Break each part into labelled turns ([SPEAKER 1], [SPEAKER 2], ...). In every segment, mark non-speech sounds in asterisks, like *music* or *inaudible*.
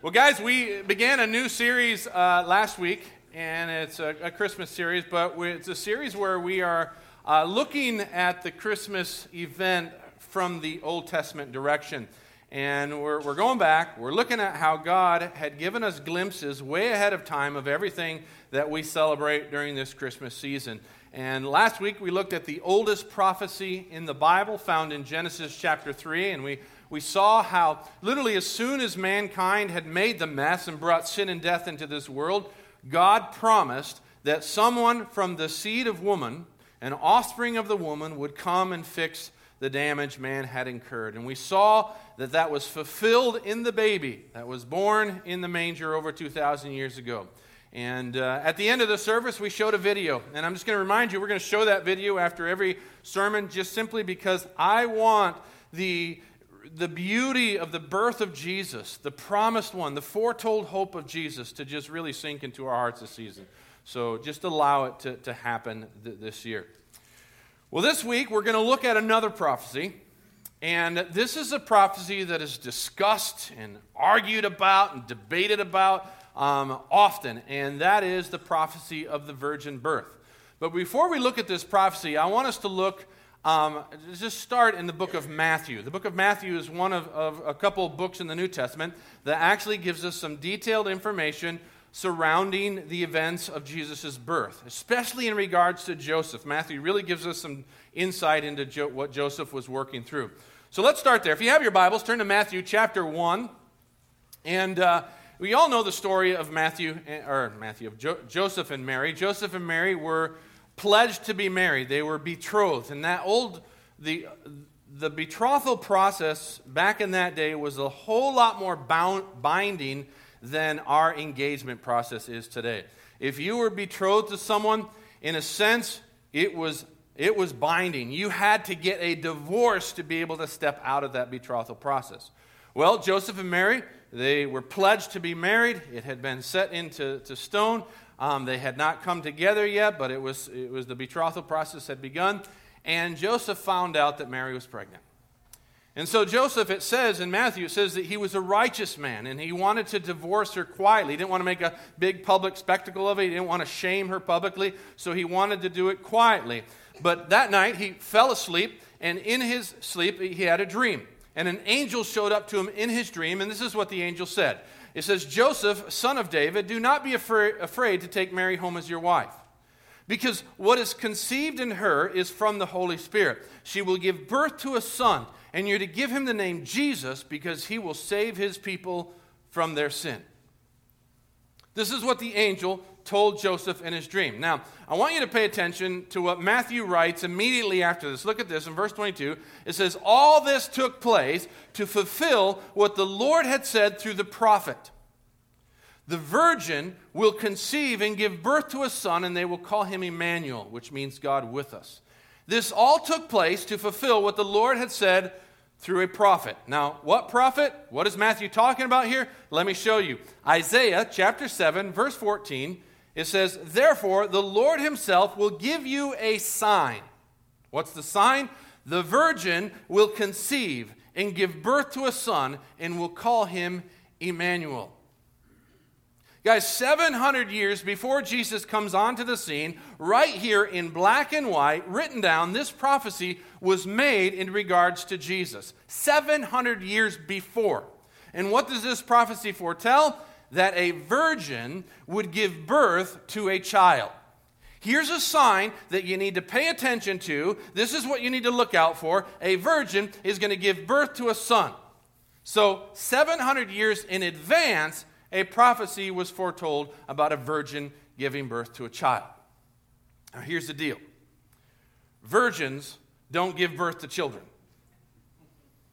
[SPEAKER 1] Well, guys, we began a new series uh, last week, and it's a, a Christmas series, but we, it's a series where we are uh, looking at the Christmas event from the Old Testament direction. And we're, we're going back, we're looking at how God had given us glimpses way ahead of time of everything that we celebrate during this Christmas season. And last week we looked at the oldest prophecy in the Bible found in Genesis chapter 3, and we we saw how literally as soon as mankind had made the mess and brought sin and death into this world, God promised that someone from the seed of woman, an offspring of the woman, would come and fix the damage man had incurred. And we saw that that was fulfilled in the baby that was born in the manger over 2,000 years ago. And uh, at the end of the service, we showed a video. And I'm just going to remind you, we're going to show that video after every sermon just simply because I want the the beauty of the birth of Jesus, the promised one, the foretold hope of Jesus to just really sink into our hearts this season. So just allow it to, to happen th- this year. Well, this week we're going to look at another prophecy. And this is a prophecy that is discussed and argued about and debated about um, often, and that is the prophecy of the virgin birth. But before we look at this prophecy, I want us to look um, just start in the book of Matthew. The book of Matthew is one of, of a couple books in the New Testament that actually gives us some detailed information surrounding the events of Jesus' birth, especially in regards to Joseph. Matthew really gives us some insight into jo- what Joseph was working through. So let's start there. If you have your Bibles, turn to Matthew chapter 1. And uh, we all know the story of Matthew, eh, or Matthew, of jo- Joseph and Mary. Joseph and Mary were pledged to be married. They were betrothed. And that old, the, the betrothal process back in that day was a whole lot more bound, binding than our engagement process is today. If you were betrothed to someone, in a sense, it was, it was binding. You had to get a divorce to be able to step out of that betrothal process. Well, Joseph and Mary, they were pledged to be married. It had been set into to stone. Um, they had not come together yet, but it was, it was the betrothal process had begun. And Joseph found out that Mary was pregnant. And so Joseph, it says in Matthew, it says that he was a righteous man and he wanted to divorce her quietly. He didn't want to make a big public spectacle of it. He didn't want to shame her publicly, so he wanted to do it quietly. But that night he fell asleep, and in his sleep he had a dream. And an angel showed up to him in his dream, and this is what the angel said it says, Joseph, son of David, do not be afraid to take Mary home as your wife. Because what is conceived in her is from the Holy Spirit. She will give birth to a son, and you're to give him the name Jesus because he will save his people from their sin. This is what the angel told Joseph in his dream. Now, I want you to pay attention to what Matthew writes immediately after this. Look at this in verse 22. It says, All this took place to fulfill what the Lord had said through the prophet. The virgin will conceive and give birth to a son, and they will call him Emmanuel, which means God with us. This all took place to fulfill what the Lord had said through a prophet. Now, what prophet? What is Matthew talking about here? Let me show you. Isaiah chapter 7, verse 14 it says, Therefore, the Lord himself will give you a sign. What's the sign? The virgin will conceive and give birth to a son and will call him Emmanuel. Guys, 700 years before Jesus comes onto the scene, right here in black and white, written down, this prophecy was made in regards to Jesus. 700 years before. And what does this prophecy foretell? That a virgin would give birth to a child. Here's a sign that you need to pay attention to. This is what you need to look out for. A virgin is going to give birth to a son. So, 700 years in advance, a prophecy was foretold about a virgin giving birth to a child. Now, here's the deal virgins don't give birth to children.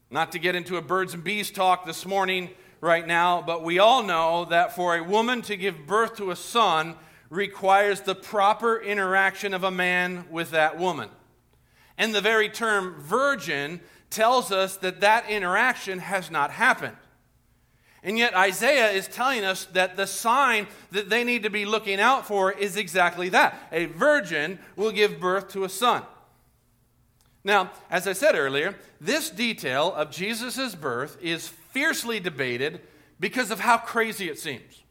[SPEAKER 1] Not to get into a birds and bees talk this morning, right now, but we all know that for a woman to give birth to a son requires the proper interaction of a man with that woman. And the very term virgin tells us that that interaction has not happened. And yet, Isaiah is telling us that the sign that they need to be looking out for is exactly that a virgin will give birth to a son. Now, as I said earlier, this detail of Jesus' birth is fiercely debated, because of how crazy it seems.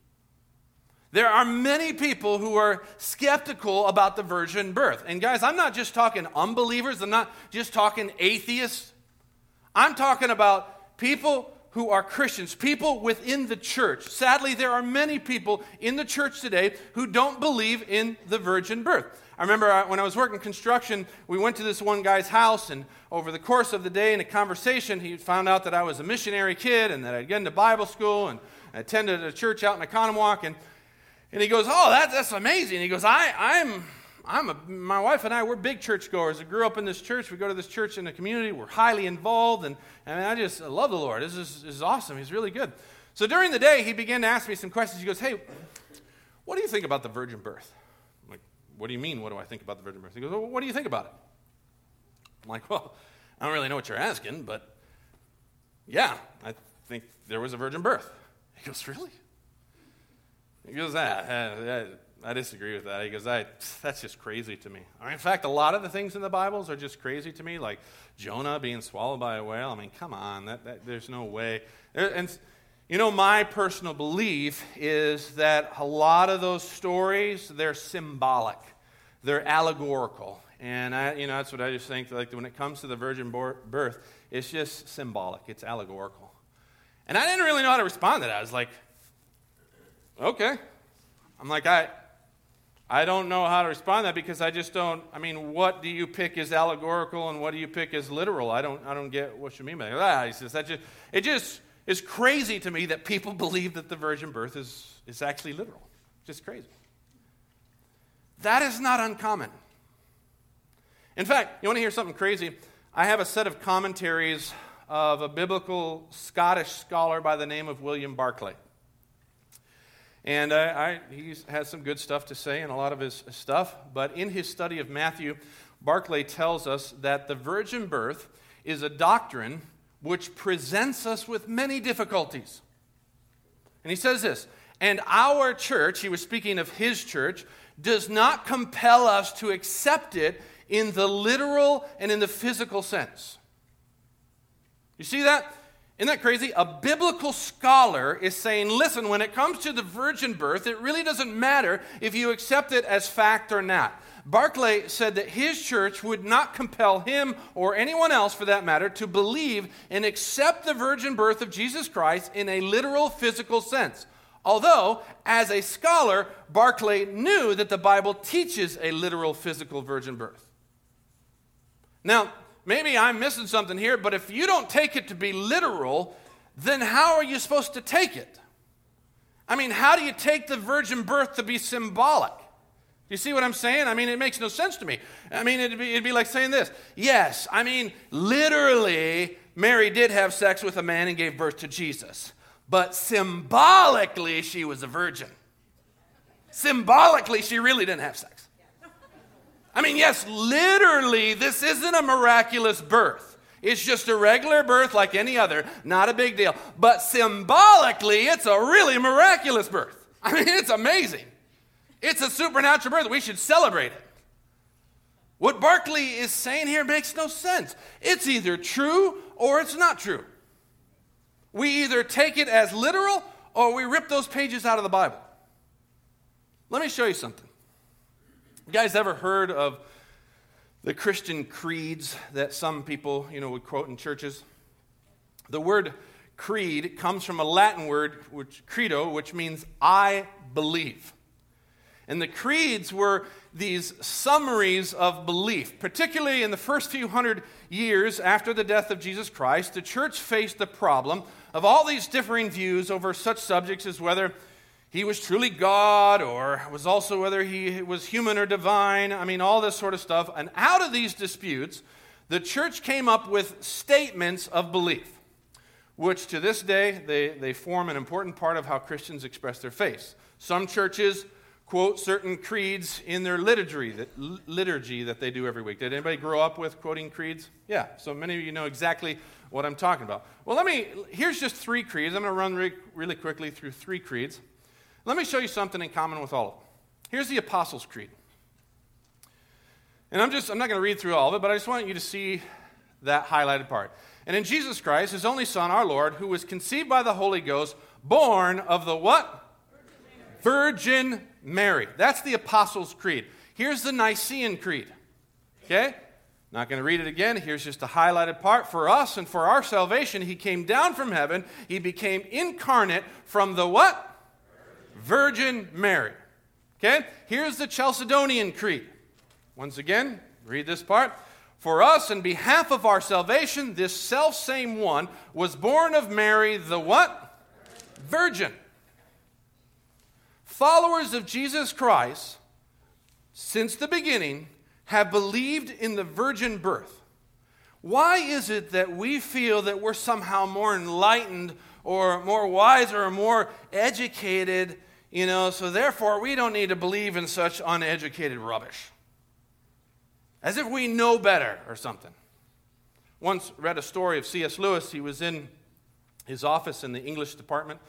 [SPEAKER 1] There are many people who are skeptical about the virgin birth. And guys, I'm not just talking unbelievers, I'm not just talking atheists. I'm talking about people who are Christians, people within the church. Sadly, there are many people in the church today who don't believe in the virgin birth. I remember uh, when I was working construction, we went to this one guy's house, and over the course of the day in a conversation, he found out that I was a missionary kid and that I'd gone to Bible school and attended a church out in Oconomowoc. And and he goes, Oh, that, that's amazing. He goes, I, I'm, I'm a, my wife and I, we're big churchgoers. I grew up in this church. We go to this church in the community. We're highly involved. And, and I just I love the Lord. This is, this is awesome. He's really good. So during the day, he began to ask me some questions. He goes, Hey, what do you think about the virgin birth? What do you mean, what do I think about the virgin birth? He goes, Well, what do you think about it? I'm like, Well, I don't really know what you're asking, but yeah, I think there was a virgin birth. He goes, Really? He goes, ah, I disagree with that. He goes, I, that's just crazy to me. in fact, a lot of the things in the Bibles are just crazy to me, like Jonah being swallowed by a whale. I mean, come on, that, that, there's no way. And, you know, my personal belief is that a lot of those stories, they're symbolic, they're allegorical. And, I, you know, that's what I just think, like, when it comes to the virgin birth, it's just symbolic, it's allegorical. And I didn't really know how to respond to that. I was like, okay. I'm like, I, I don't know how to respond to that because I just don't. I mean, what do you pick as allegorical and what do you pick as literal? I don't. I don't get what you mean by that. Ah, he says that just. It just is crazy to me that people *laughs* believe that the virgin birth is is actually literal. Just crazy. That is not uncommon. In fact, you want to hear something crazy? I have a set of commentaries of a biblical Scottish scholar by the name of William Barclay. And uh, I, he has some good stuff to say in a lot of his stuff. But in his study of Matthew, Barclay tells us that the virgin birth is a doctrine which presents us with many difficulties. And he says this, and our church, he was speaking of his church, does not compel us to accept it in the literal and in the physical sense. You see that? Isn't that crazy? A biblical scholar is saying, listen, when it comes to the virgin birth, it really doesn't matter if you accept it as fact or not. Barclay said that his church would not compel him or anyone else, for that matter, to believe and accept the virgin birth of Jesus Christ in a literal physical sense. Although, as a scholar, Barclay knew that the Bible teaches a literal physical virgin birth. Now, maybe I'm missing something here, but if you don't take it to be literal, then how are you supposed to take it? I mean, how do you take the virgin birth to be symbolic? Do you see what I'm saying? I mean, it makes no sense to me. I mean, it'd be, it'd be like saying this Yes, I mean, literally, Mary did have sex with a man and gave birth to Jesus, but symbolically, she was a virgin. Symbolically, she really didn't have sex. I mean, yes, literally, this isn't a miraculous birth. It's just a regular birth like any other, not a big deal. But symbolically, it's a really miraculous birth. I mean, it's amazing. It's a supernatural birth. We should celebrate it. What Barclay is saying here makes no sense. It's either true or it's not true. We either take it as literal or we rip those pages out of the Bible. Let me show you something. You guys ever heard of the Christian creeds that some people, you know, would quote in churches? The word creed comes from a Latin word, which credo, which means I believe. And the creeds were these summaries of belief. Particularly in the first few hundred years after the death of Jesus Christ, the church faced the problem of all these differing views over such subjects as whether he was truly God, or was also whether he was human or divine. I mean, all this sort of stuff. And out of these disputes, the church came up with statements of belief, which to this day they, they form an important part of how Christians express their faith. Some churches quote certain creeds in their liturgy that, liturgy that they do every week. Did anybody grow up with quoting creeds? Yeah, so many of you know exactly what I'm talking about. Well, let me, here's just three creeds. I'm going to run re- really quickly through three creeds. Let me show you something in common with all of them. Here's the Apostles' Creed. And I'm just, I'm not going to read through all of it, but I just want you to see that highlighted part. And in Jesus Christ, his only Son, our Lord, who was conceived by the Holy Ghost, born of the what? Virgin Mary. That's the Apostles' Creed. Here's the Nicene Creed. Okay? Not going to read it again. Here's just a highlighted part. For us and for our salvation, he came down from heaven. He became incarnate from the what? Virgin Mary. Okay? Here's the Chalcedonian Creed. Once again, read this part. For us, in behalf of our salvation, this self same one was born of Mary, the what? Virgin. Followers of Jesus Christ, since the beginning, have believed in the virgin birth. Why is it that we feel that we're somehow more enlightened or more wise or more educated, you know, so therefore we don't need to believe in such uneducated rubbish? As if we know better or something. Once read a story of C.S. Lewis. He was in his office in the English department,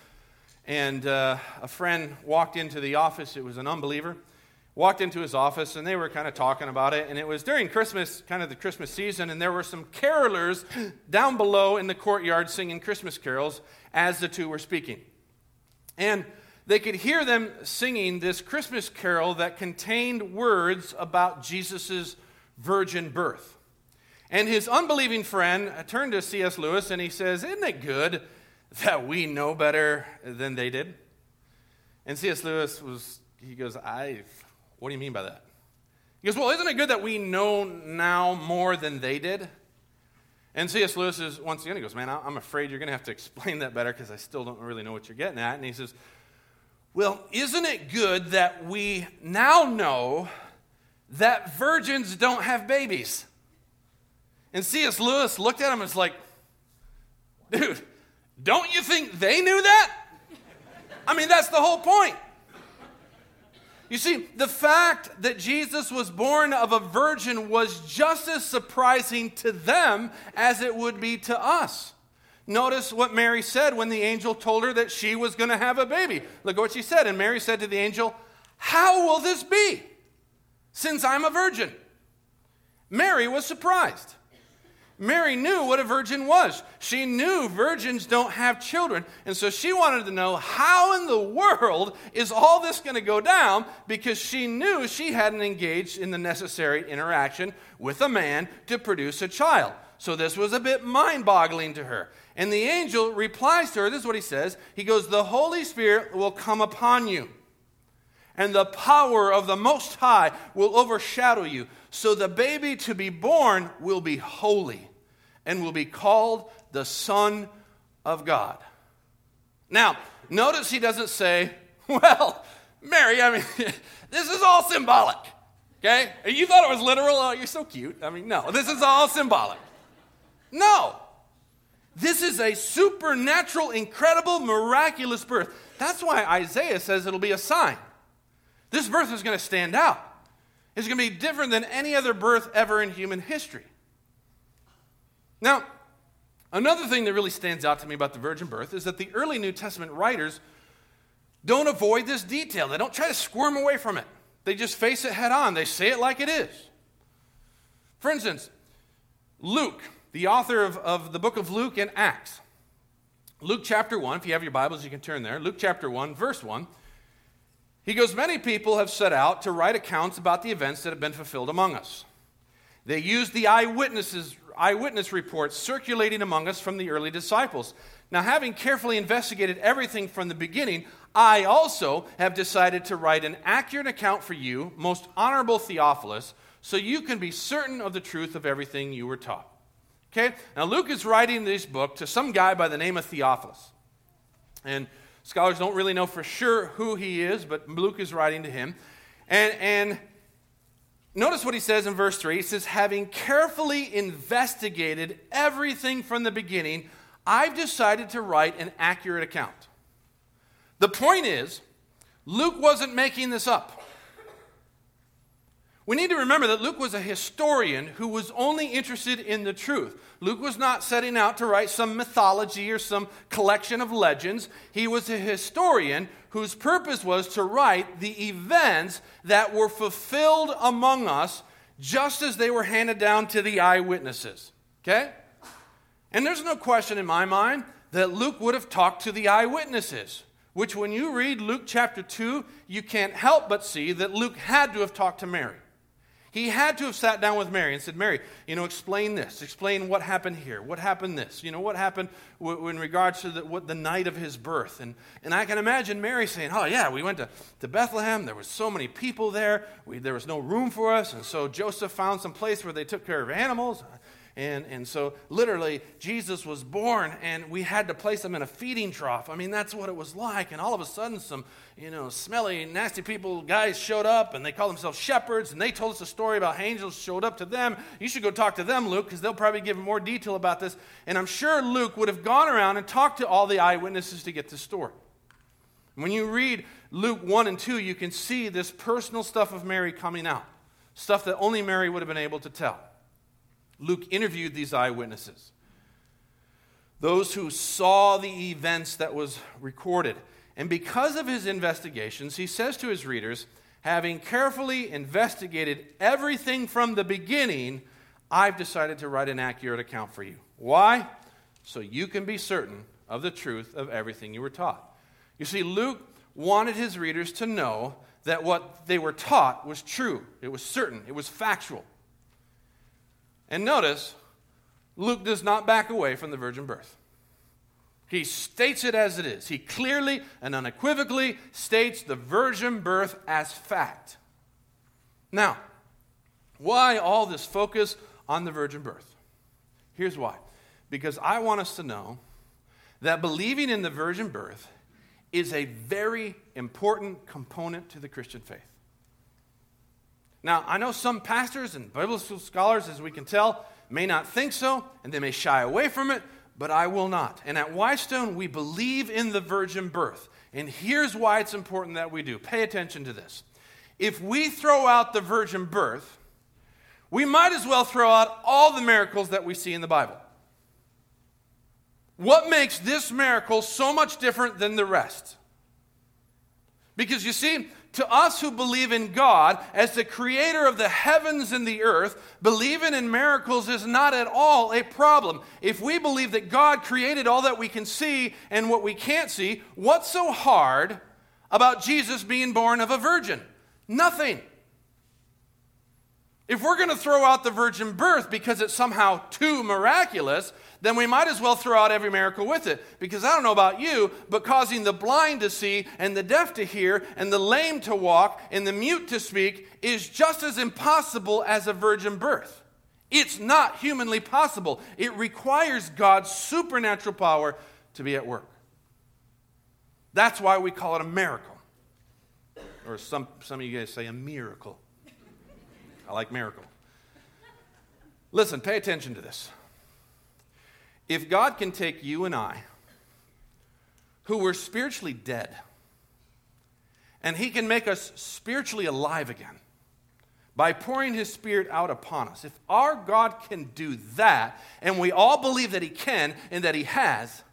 [SPEAKER 1] and uh, a friend walked into the office. It was an unbeliever walked into his office and they were kind of talking about it. And it was during Christmas, kind of the Christmas season, and there were some carolers down below in the courtyard singing Christmas carols as the two were speaking. And they could hear them singing this Christmas carol that contained words about Jesus' virgin birth. And his unbelieving friend turned to C.S. Lewis and he says, Isn't it good that we know better than they did? And C.S. Lewis was, he goes, I've what do you mean by that? He goes, Well, isn't it good that we know now more than they did? And C.S. Lewis is, once again, he goes, Man, I'm afraid you're going to have to explain that better because I still don't really know what you're getting at. And he says, Well, isn't it good that we now know that virgins don't have babies? And C.S. Lewis looked at him and was like, Dude, don't you think they knew that? I mean, that's the whole point. You see, the fact that Jesus was born of a virgin was just as surprising to them as it would be to us. Notice what Mary said when the angel told her that she was going to have a baby. Look at what she said. And Mary said to the angel, How will this be, since I'm a virgin? Mary was surprised. Mary knew what a virgin was. She knew virgins don't have children. And so she wanted to know how in the world is all this going to go down because she knew she hadn't engaged in the necessary interaction with a man to produce a child. So this was a bit mind boggling to her. And the angel replies to her this is what he says He goes, The Holy Spirit will come upon you, and the power of the Most High will overshadow you. So the baby to be born will be holy and will be called the Son of God. Now, notice he doesn't say, *laughs* well, Mary, I mean, *laughs* this is all symbolic. Okay? You thought it was literal? Oh, you're so cute. I mean, no, this is all symbolic. No. This is a supernatural, incredible, miraculous birth. That's why Isaiah says it'll be a sign. This birth is going to stand out. It's going to be different than any other birth ever in human history. Now, another thing that really stands out to me about the virgin birth is that the early New Testament writers don't avoid this detail. They don't try to squirm away from it. They just face it head on. They say it like it is. For instance, Luke, the author of, of the book of Luke and Acts, Luke chapter 1, if you have your Bibles, you can turn there. Luke chapter 1, verse 1. He goes, Many people have set out to write accounts about the events that have been fulfilled among us. They used the eyewitnesses, eyewitness reports circulating among us from the early disciples. Now, having carefully investigated everything from the beginning, I also have decided to write an accurate account for you, most honorable Theophilus, so you can be certain of the truth of everything you were taught. Okay? Now, Luke is writing this book to some guy by the name of Theophilus. And Scholars don't really know for sure who he is, but Luke is writing to him. And, and notice what he says in verse 3. He says, Having carefully investigated everything from the beginning, I've decided to write an accurate account. The point is, Luke wasn't making this up. We need to remember that Luke was a historian who was only interested in the truth. Luke was not setting out to write some mythology or some collection of legends. He was a historian whose purpose was to write the events that were fulfilled among us just as they were handed down to the eyewitnesses. Okay? And there's no question in my mind that Luke would have talked to the eyewitnesses, which, when you read Luke chapter 2, you can't help but see that Luke had to have talked to Mary. He had to have sat down with Mary and said, Mary, you know, explain this. Explain what happened here. What happened this? You know, what happened w- in regards to the, what, the night of his birth? And, and I can imagine Mary saying, oh, yeah, we went to, to Bethlehem. There was so many people there. We, there was no room for us. And so Joseph found some place where they took care of animals. And, and so, literally, Jesus was born, and we had to place him in a feeding trough. I mean, that's what it was like. And all of a sudden, some, you know, smelly, nasty people, guys showed up, and they called themselves shepherds, and they told us a story about angels showed up to them. You should go talk to them, Luke, because they'll probably give more detail about this. And I'm sure Luke would have gone around and talked to all the eyewitnesses to get this story. When you read Luke 1 and 2, you can see this personal stuff of Mary coming out, stuff that only Mary would have been able to tell. Luke interviewed these eyewitnesses, those who saw the events that was recorded. And because of his investigations, he says to his readers, having carefully investigated everything from the beginning, I've decided to write an accurate account for you. Why? So you can be certain of the truth of everything you were taught. You see, Luke wanted his readers to know that what they were taught was true, it was certain, it was factual. And notice, Luke does not back away from the virgin birth. He states it as it is. He clearly and unequivocally states the virgin birth as fact. Now, why all this focus on the virgin birth? Here's why. Because I want us to know that believing in the virgin birth is a very important component to the Christian faith. Now, I know some pastors and biblical scholars, as we can tell, may not think so, and they may shy away from it, but I will not. And at Whitestone, we believe in the virgin birth. And here's why it's important that we do. Pay attention to this. If we throw out the virgin birth, we might as well throw out all the miracles that we see in the Bible. What makes this miracle so much different than the rest? Because you see, to us who believe in God as the creator of the heavens and the earth, believing in miracles is not at all a problem. If we believe that God created all that we can see and what we can't see, what's so hard about Jesus being born of a virgin? Nothing. If we're going to throw out the virgin birth because it's somehow too miraculous, then we might as well throw out every miracle with it. Because I don't know about you, but causing the blind to see and the deaf to hear and the lame to walk and the mute to speak is just as impossible as a virgin birth. It's not humanly possible. It requires God's supernatural power to be at work. That's why we call it a miracle. Or some, some of you guys say a miracle. I like miracle. Listen, pay attention to this. If God can take you and I, who were spiritually dead, and He can make us spiritually alive again by pouring His Spirit out upon us, if our God can do that, and we all believe that He can and that He has,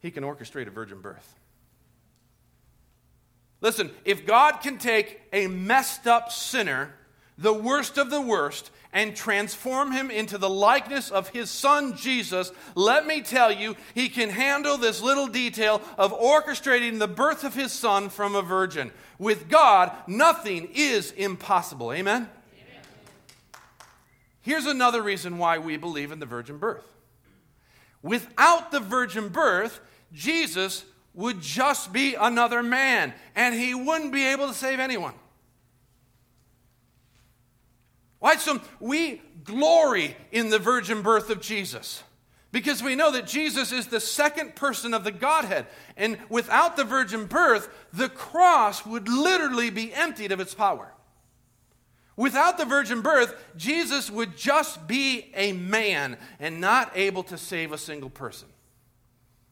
[SPEAKER 1] He can orchestrate a virgin birth. Listen, if God can take a messed up sinner, the worst of the worst, and transform him into the likeness of his son Jesus, let me tell you, he can handle this little detail of orchestrating the birth of his son from a virgin. With God, nothing is impossible. Amen? Amen? Here's another reason why we believe in the virgin birth. Without the virgin birth, Jesus would just be another man, and he wouldn't be able to save anyone. Why? So we glory in the virgin birth of Jesus because we know that Jesus is the second person of the Godhead. And without the virgin birth, the cross would literally be emptied of its power. Without the virgin birth, Jesus would just be a man and not able to save a single person.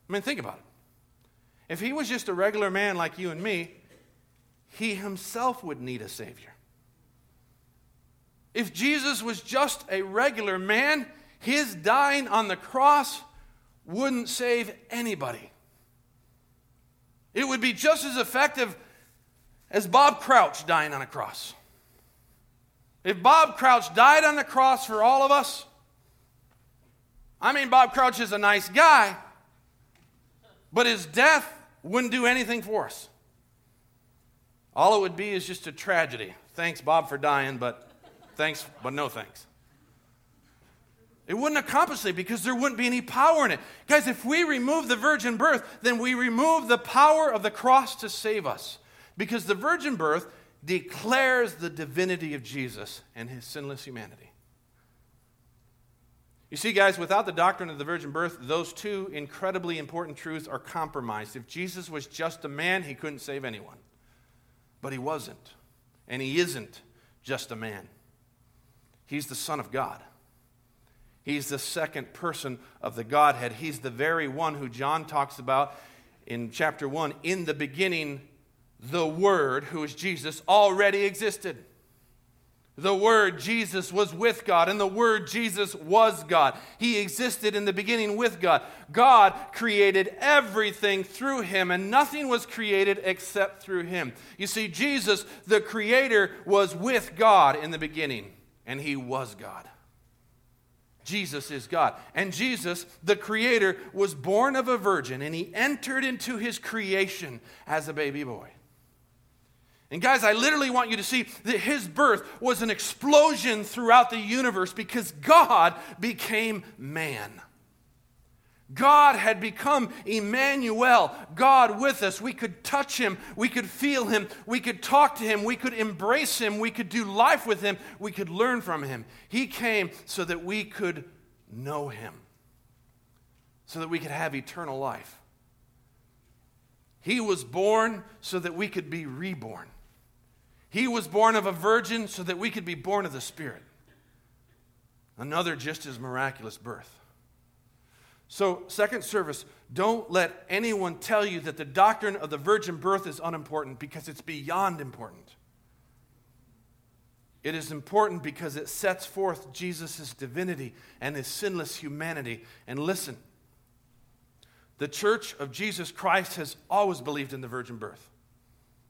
[SPEAKER 1] I mean, think about it. If he was just a regular man like you and me, he himself would need a Savior. If Jesus was just a regular man, his dying on the cross wouldn't save anybody. It would be just as effective as Bob Crouch dying on a cross. If Bob Crouch died on the cross for all of us, I mean, Bob Crouch is a nice guy, But his death wouldn't do anything for us. All it would be is just a tragedy. Thanks, Bob, for dying, but thanks, but no thanks. It wouldn't accomplish it because there wouldn't be any power in it. Guys, if we remove the virgin birth, then we remove the power of the cross to save us. Because the virgin birth declares the divinity of Jesus and his sinless humanity. You see, guys, without the doctrine of the virgin birth, those two incredibly important truths are compromised. If Jesus was just a man, he couldn't save anyone. But he wasn't. And he isn't just a man, he's the Son of God. He's the second person of the Godhead. He's the very one who John talks about in chapter 1. In the beginning, the Word, who is Jesus, already existed. The Word, Jesus, was with God, and the Word, Jesus, was God. He existed in the beginning with God. God created everything through Him, and nothing was created except through Him. You see, Jesus, the Creator, was with God in the beginning, and He was God. Jesus is God. And Jesus, the Creator, was born of a virgin, and He entered into His creation as a baby boy. And guys, I literally want you to see that his birth was an explosion throughout the universe because God became man. God had become Emmanuel, God with us. We could touch him, we could feel him, we could talk to him, we could embrace him, we could do life with him, we could learn from him. He came so that we could know him, so that we could have eternal life. He was born so that we could be reborn. He was born of a virgin so that we could be born of the Spirit. Another just as miraculous birth. So, second service, don't let anyone tell you that the doctrine of the virgin birth is unimportant because it's beyond important. It is important because it sets forth Jesus' divinity and his sinless humanity. And listen, the church of Jesus Christ has always believed in the virgin birth.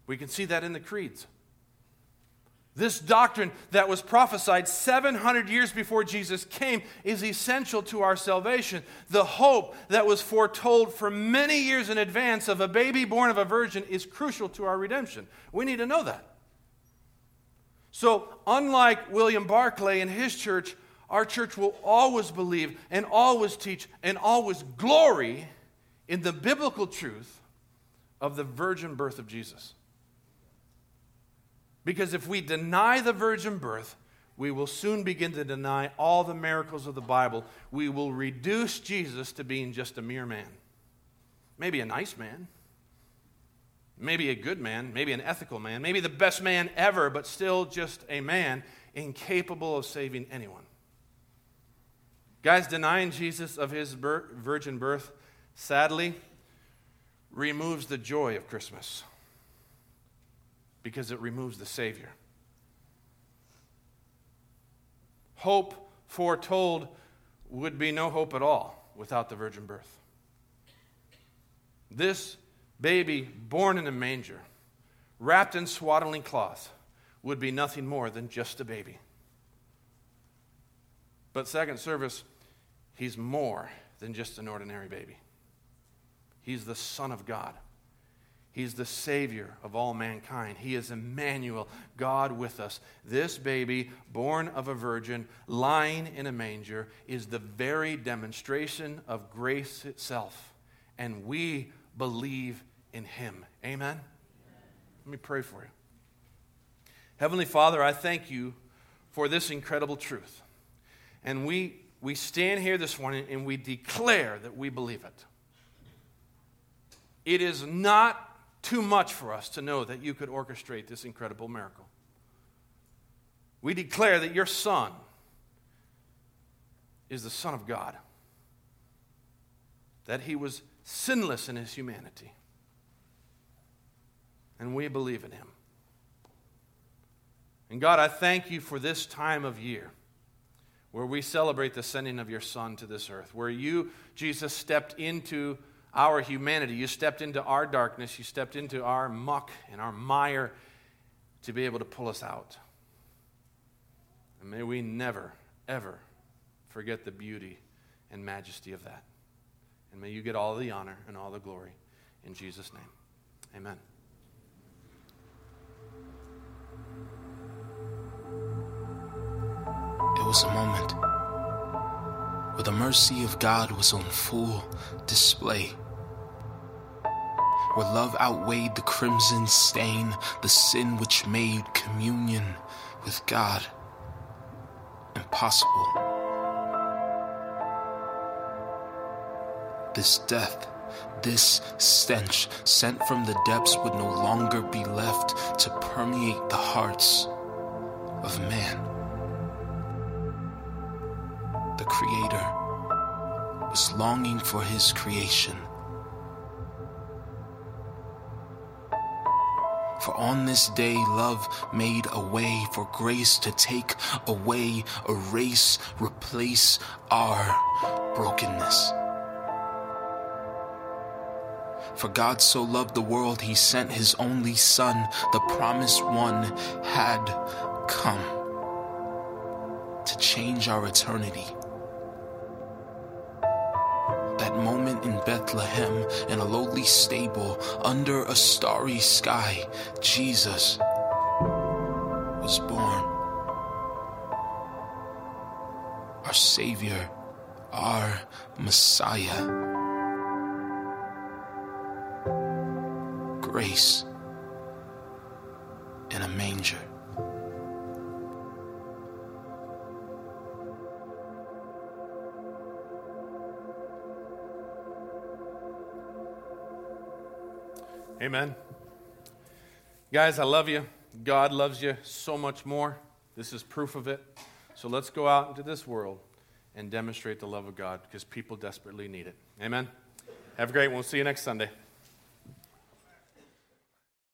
[SPEAKER 1] We can see that in the creeds. This doctrine that was prophesied 700 years before Jesus came is essential to our salvation. The hope that was foretold for many years in advance of a baby born of a virgin is crucial to our redemption. We need to know that. So, unlike William Barclay and his church, our church will always believe and always teach and always glory in the biblical truth of the virgin birth of Jesus. Because if we deny the virgin birth, we will soon begin to deny all the miracles of the Bible. We will reduce Jesus to being just a mere man. Maybe a nice man, maybe a good man, maybe an ethical man, maybe the best man ever, but still just a man incapable of saving anyone. Guys, denying Jesus of his virgin birth, sadly, removes the joy of Christmas because it removes the Savior. Hope foretold would be no hope at all without the virgin birth. This baby born in a manger, wrapped in swaddling cloth, would be nothing more than just a baby. But, second service, he's more than just an ordinary baby. He's the Son of God. He's the Savior of all mankind. He is Emmanuel, God with us. This baby, born of a virgin, lying in a manger, is the very demonstration of grace itself. And we believe in Him. Amen? Let me pray for you. Heavenly Father, I thank you for this incredible truth. And we, we stand here this morning and we declare that we believe it. It is not too much for us to know that you could orchestrate this incredible miracle. We declare that your Son is the Son of God, that he was sinless in his humanity, and we believe in him. And God, I thank you for this time of year where we celebrate the sending of your Son to this earth, where you, Jesus, stepped into our humanity. You stepped into our darkness. You stepped into our muck and our mire to be able to pull us out. And may we never, ever forget the beauty and majesty of that. And may you get all the honor and all the glory. In Jesus' name, amen.
[SPEAKER 2] It was a moment where the mercy of God was on full display. Where love outweighed the crimson stain, the sin which made communion with God impossible. This death, this stench sent from the depths would no longer be left to permeate the hearts of man. The Creator was longing for His creation. For on this day, love made a way for grace to take away, erase, replace our brokenness. For God so loved the world, he sent his only Son, the promised one, had come to change our eternity. Moment in Bethlehem, in a lowly stable, under a starry sky, Jesus was born. Our Savior, our Messiah. grace
[SPEAKER 1] Amen. Guys, I love you. God loves you so much more. This is proof of it. So let's go out into this world and demonstrate the love of God because people desperately need it. Amen. Have a great one. We'll see you next Sunday.